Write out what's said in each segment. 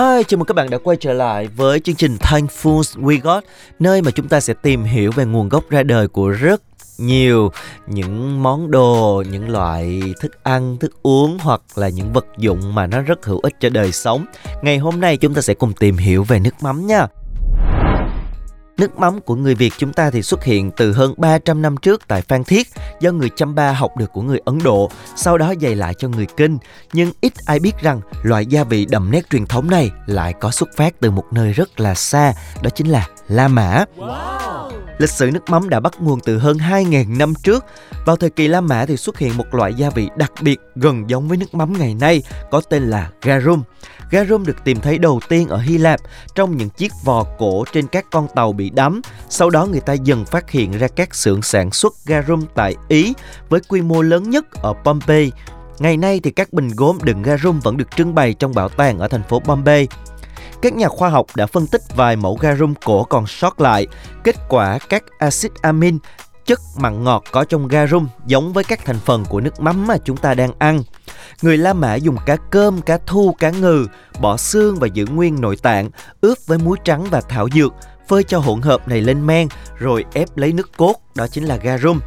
Hi, chào mừng các bạn đã quay trở lại với chương trình Thankful We Got, nơi mà chúng ta sẽ tìm hiểu về nguồn gốc ra đời của rất nhiều những món đồ, những loại thức ăn, thức uống hoặc là những vật dụng mà nó rất hữu ích cho đời sống. Ngày hôm nay chúng ta sẽ cùng tìm hiểu về nước mắm nha. Nước mắm của người Việt chúng ta thì xuất hiện từ hơn 300 năm trước tại Phan Thiết do người Chamba học được của người Ấn Độ, sau đó dạy lại cho người Kinh. Nhưng ít ai biết rằng loại gia vị đậm nét truyền thống này lại có xuất phát từ một nơi rất là xa, đó chính là La Mã. Wow. Lịch sử nước mắm đã bắt nguồn từ hơn 2.000 năm trước. Vào thời kỳ La Mã thì xuất hiện một loại gia vị đặc biệt gần giống với nước mắm ngày nay, có tên là garum. Garum được tìm thấy đầu tiên ở Hy Lạp, trong những chiếc vò cổ trên các con tàu bị đắm. Sau đó người ta dần phát hiện ra các xưởng sản xuất garum tại Ý, với quy mô lớn nhất ở Pompeii. Ngày nay thì các bình gốm đựng garum vẫn được trưng bày trong bảo tàng ở thành phố Bombay. Các nhà khoa học đã phân tích vài mẫu garum cổ còn sót lại. Kết quả các axit amin chất mặn ngọt có trong garum giống với các thành phần của nước mắm mà chúng ta đang ăn. Người La Mã dùng cá cơm, cá thu, cá ngừ, bỏ xương và giữ nguyên nội tạng, ướp với muối trắng và thảo dược, phơi cho hỗn hợp này lên men rồi ép lấy nước cốt, đó chính là garum.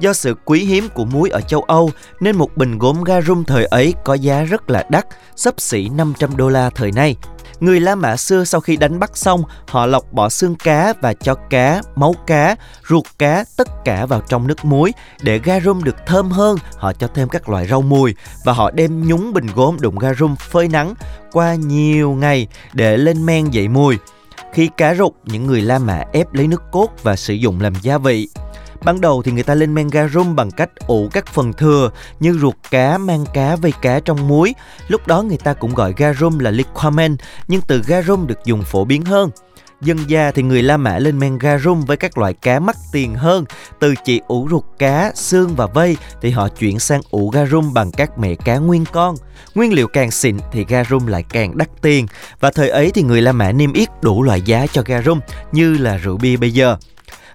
Do sự quý hiếm của muối ở châu Âu nên một bình gốm garum thời ấy có giá rất là đắt, sấp xỉ 500 đô la thời nay. Người La Mã xưa sau khi đánh bắt xong, họ lọc bỏ xương cá và cho cá, máu cá, ruột cá tất cả vào trong nước muối để garum được thơm hơn. Họ cho thêm các loại rau mùi và họ đem nhúng bình gốm đụng garum phơi nắng qua nhiều ngày để lên men dậy mùi. Khi cá rục, những người La Mã ép lấy nước cốt và sử dụng làm gia vị. Ban đầu thì người ta lên men garum bằng cách ủ các phần thừa như ruột cá, mang cá, vây cá trong muối. Lúc đó người ta cũng gọi garum là liquamen, nhưng từ garum được dùng phổ biến hơn. Dân gia thì người La Mã lên men garum với các loại cá mắc tiền hơn. Từ chỉ ủ ruột cá, xương và vây thì họ chuyển sang ủ garum bằng các mẹ cá nguyên con. Nguyên liệu càng xịn thì garum lại càng đắt tiền. Và thời ấy thì người La Mã niêm yết đủ loại giá cho garum như là rượu bia bây giờ.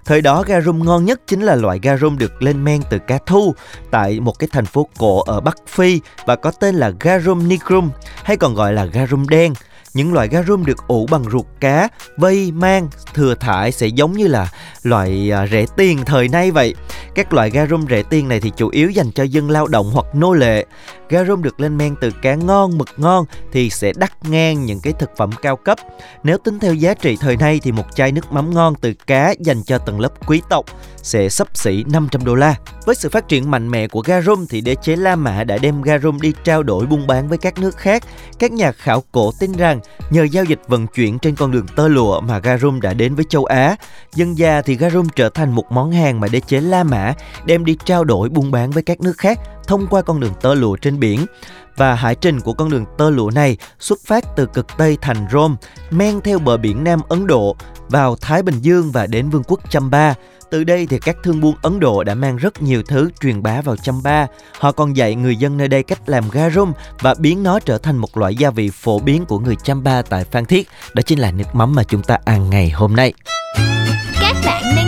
Thời đó garum ngon nhất chính là loại garum được lên men từ cá thu tại một cái thành phố cổ ở Bắc Phi và có tên là garum nigrum hay còn gọi là garum đen. Những loại garum được ủ bằng ruột cá, vây, mang, thừa thải sẽ giống như là loại à, rẻ tiền thời nay vậy. Các loại garum rẻ tiền này thì chủ yếu dành cho dân lao động hoặc nô lệ. Garum được lên men từ cá ngon, mực ngon thì sẽ đắt ngang những cái thực phẩm cao cấp. Nếu tính theo giá trị thời nay thì một chai nước mắm ngon từ cá dành cho tầng lớp quý tộc sẽ sấp xỉ 500 đô la. Với sự phát triển mạnh mẽ của garum thì đế chế La Mã đã đem garum đi trao đổi buôn bán với các nước khác. Các nhà khảo cổ tin rằng nhờ giao dịch vận chuyển trên con đường tơ lụa mà garum đã đến với châu Á. Dân già thì garum trở thành một món hàng mà đế chế La Mã đem đi trao đổi buôn bán với các nước khác thông qua con đường tơ lụa trên biển và hải trình của con đường tơ lụa này xuất phát từ cực Tây thành Rome, men theo bờ biển Nam Ấn Độ, vào Thái Bình Dương và đến Vương quốc Chamba. Từ đây thì các thương buôn Ấn Độ đã mang rất nhiều thứ truyền bá vào Champa. Họ còn dạy người dân nơi đây cách làm garum và biến nó trở thành một loại gia vị phổ biến của người Champa tại Phan Thiết. Đó chính là nước mắm mà chúng ta ăn ngày hôm nay. Các bạn nên